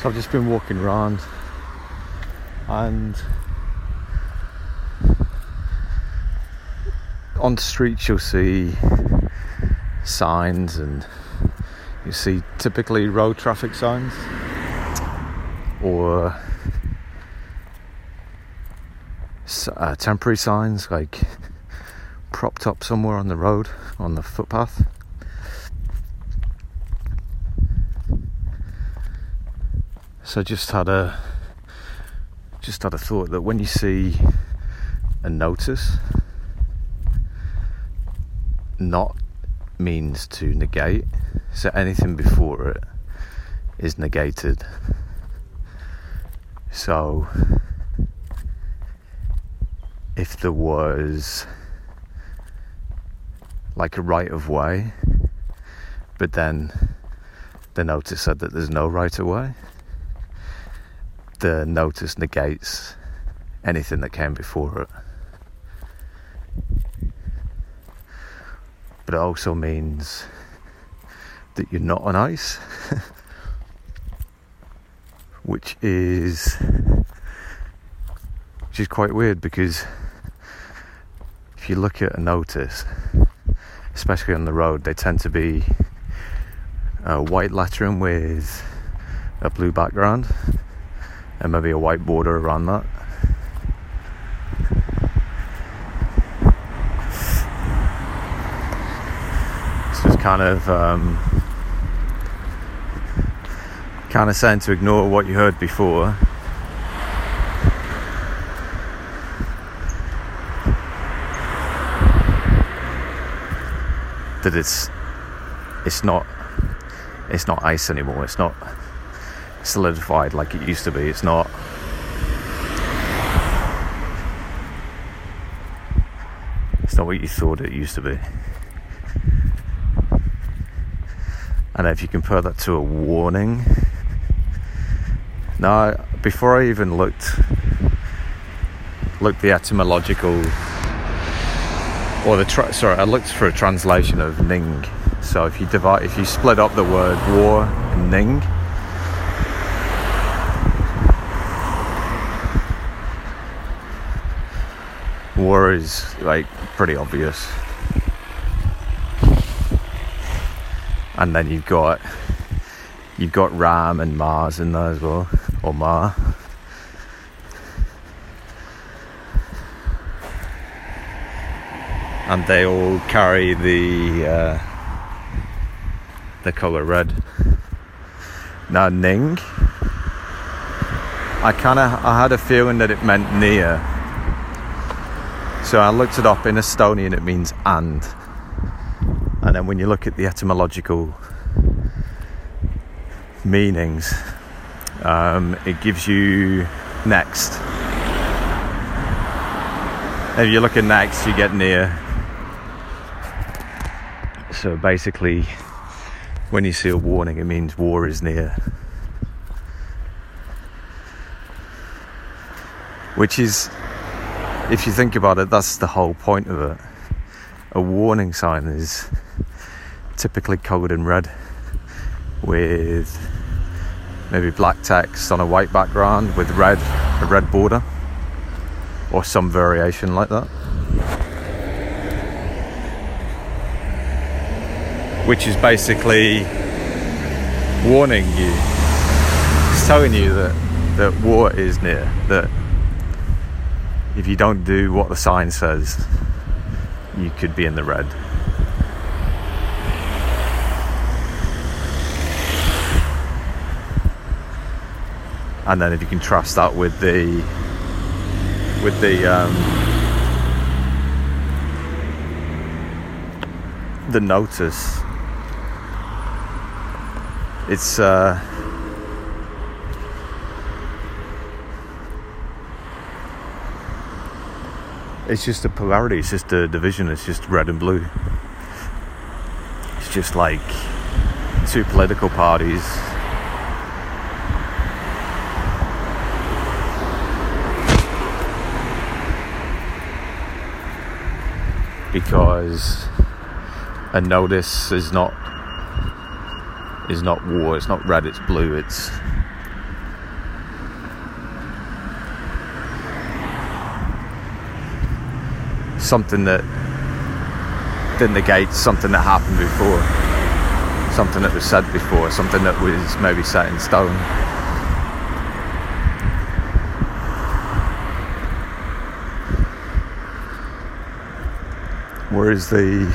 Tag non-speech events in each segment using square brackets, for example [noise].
So I've just been walking around and on the streets you'll see signs and you see typically road traffic signs or uh, temporary signs like propped up somewhere on the road on the footpath so just had a just had a thought that when you see a notice not means to negate. So anything before it is negated. So if there was like a right of way but then the notice said that there's no right of way the notice negates anything that came before it. But it also means that you're not on ice, [laughs] which is which is quite weird because if you look at a notice, especially on the road, they tend to be uh, white lettering with a blue background and maybe a white border around that. It's just kind of um, kind of saying to ignore what you heard before. That it's it's not it's not ice anymore. It's not solidified like it used to be. It's not. It's not what you thought it used to be. And if you compare that to a warning, now before I even looked looked the etymological or the tra- sorry, I looked for a translation of Ning. So if you divide, if you split up the word war and Ning, war is like pretty obvious. And then you've got you've got Ram and Mars in there as well, or Ma. And they all carry the uh, the color red. Now Ning, I kind of I had a feeling that it meant near so I looked it up in Estonian, it means and. And then when you look at the etymological meanings, um, it gives you next. If you look at next, you get near. So basically, when you see a warning, it means war is near. Which is if you think about it, that's the whole point of it. A warning sign is typically coloured in red with maybe black text on a white background with red a red border or some variation like that. Which is basically warning you. It's telling you that, that war is near, that if you don't do what the sign says, you could be in the red. And then if you contrast that with the with the um, the notice, it's uh, it's just a polarity, it's just a division, it's just red and blue. It's just like two political parties. Because a notice is not is not war, it's not red, it's blue, it's something that that negates something that happened before, something that was said before, something that was maybe set in stone. Whereas the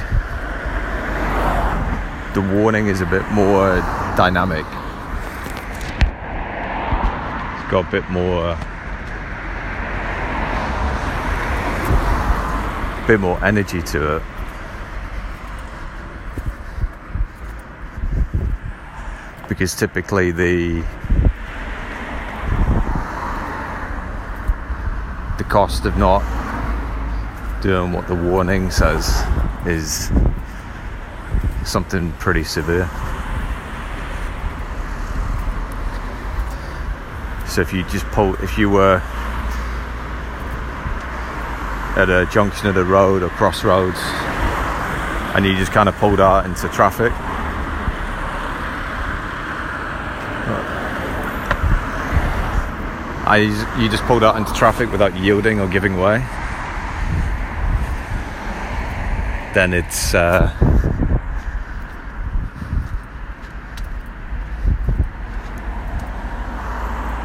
the warning is a bit more dynamic. It's got a bit more bit more energy to it. Because typically the the cost of not doing what the warning says is something pretty severe. So if you just pull, if you were at a junction of the road or crossroads and you just kind of pulled out into traffic. I, you just pulled out into traffic without yielding or giving way. Then it's uh,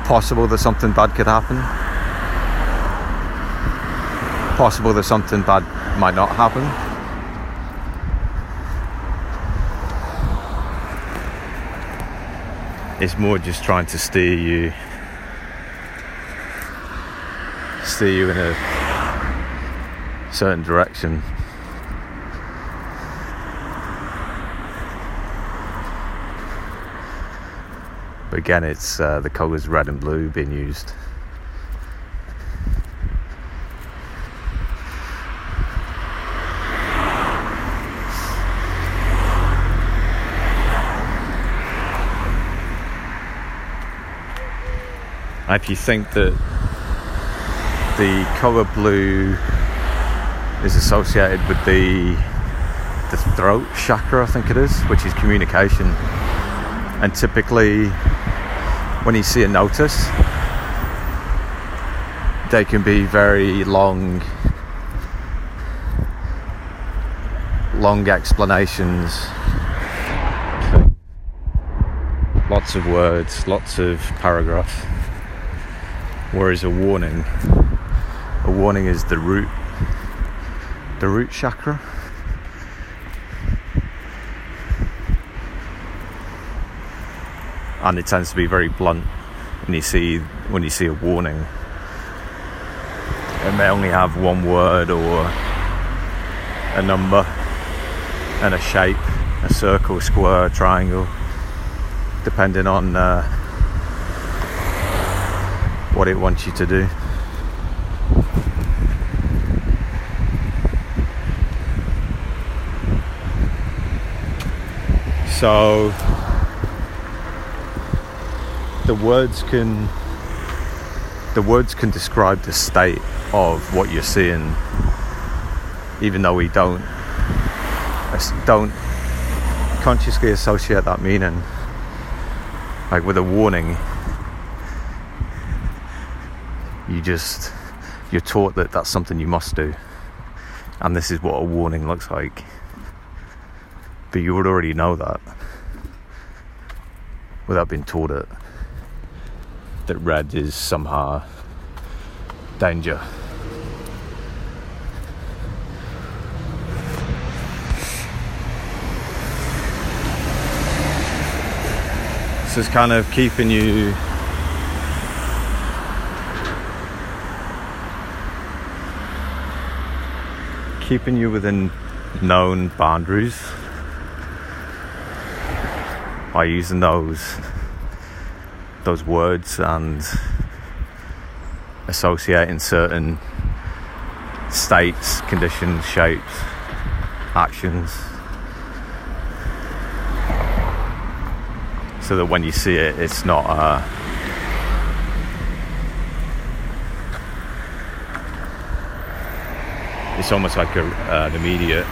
possible that something bad could happen possible that something bad might not happen. It's more just trying to steer you steer you in a certain direction. But again, it's uh, the colours red and blue being used. If you think that the colour blue is associated with the the throat chakra, I think it is, which is communication. And typically, when you see a notice, they can be very long, long explanations. Lots of words, lots of paragraphs. Whereas a warning, a warning is the root, the root chakra. And it tends to be very blunt when you see when you see a warning. It may only have one word or a number and a shape, a circle, square, triangle, depending on uh, what it wants you to do. So the words can the words can describe the state of what you're seeing even though we don't don't consciously associate that meaning like with a warning you just you're taught that that's something you must do. And this is what a warning looks like. But you would already know that without being taught it. That red is somehow danger. So it's kind of keeping you keeping you within known boundaries by using those those words and associating certain states, conditions, shapes, actions. So that when you see it, it's not a it's almost like a, uh, an immediate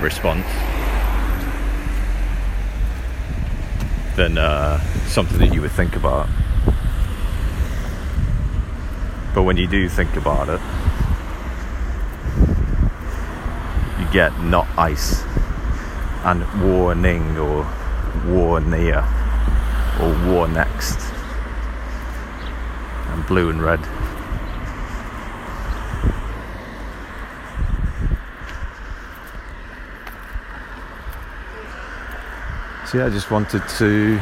response than uh, something that you would think about. But when you do think about it, you get not ice and warning or war near or war next and blue and red so yeah I just wanted to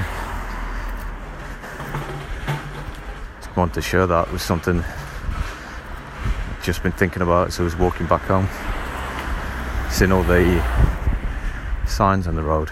just want to share that with something I've just been thinking about as I was walking back home seeing all the signs on the road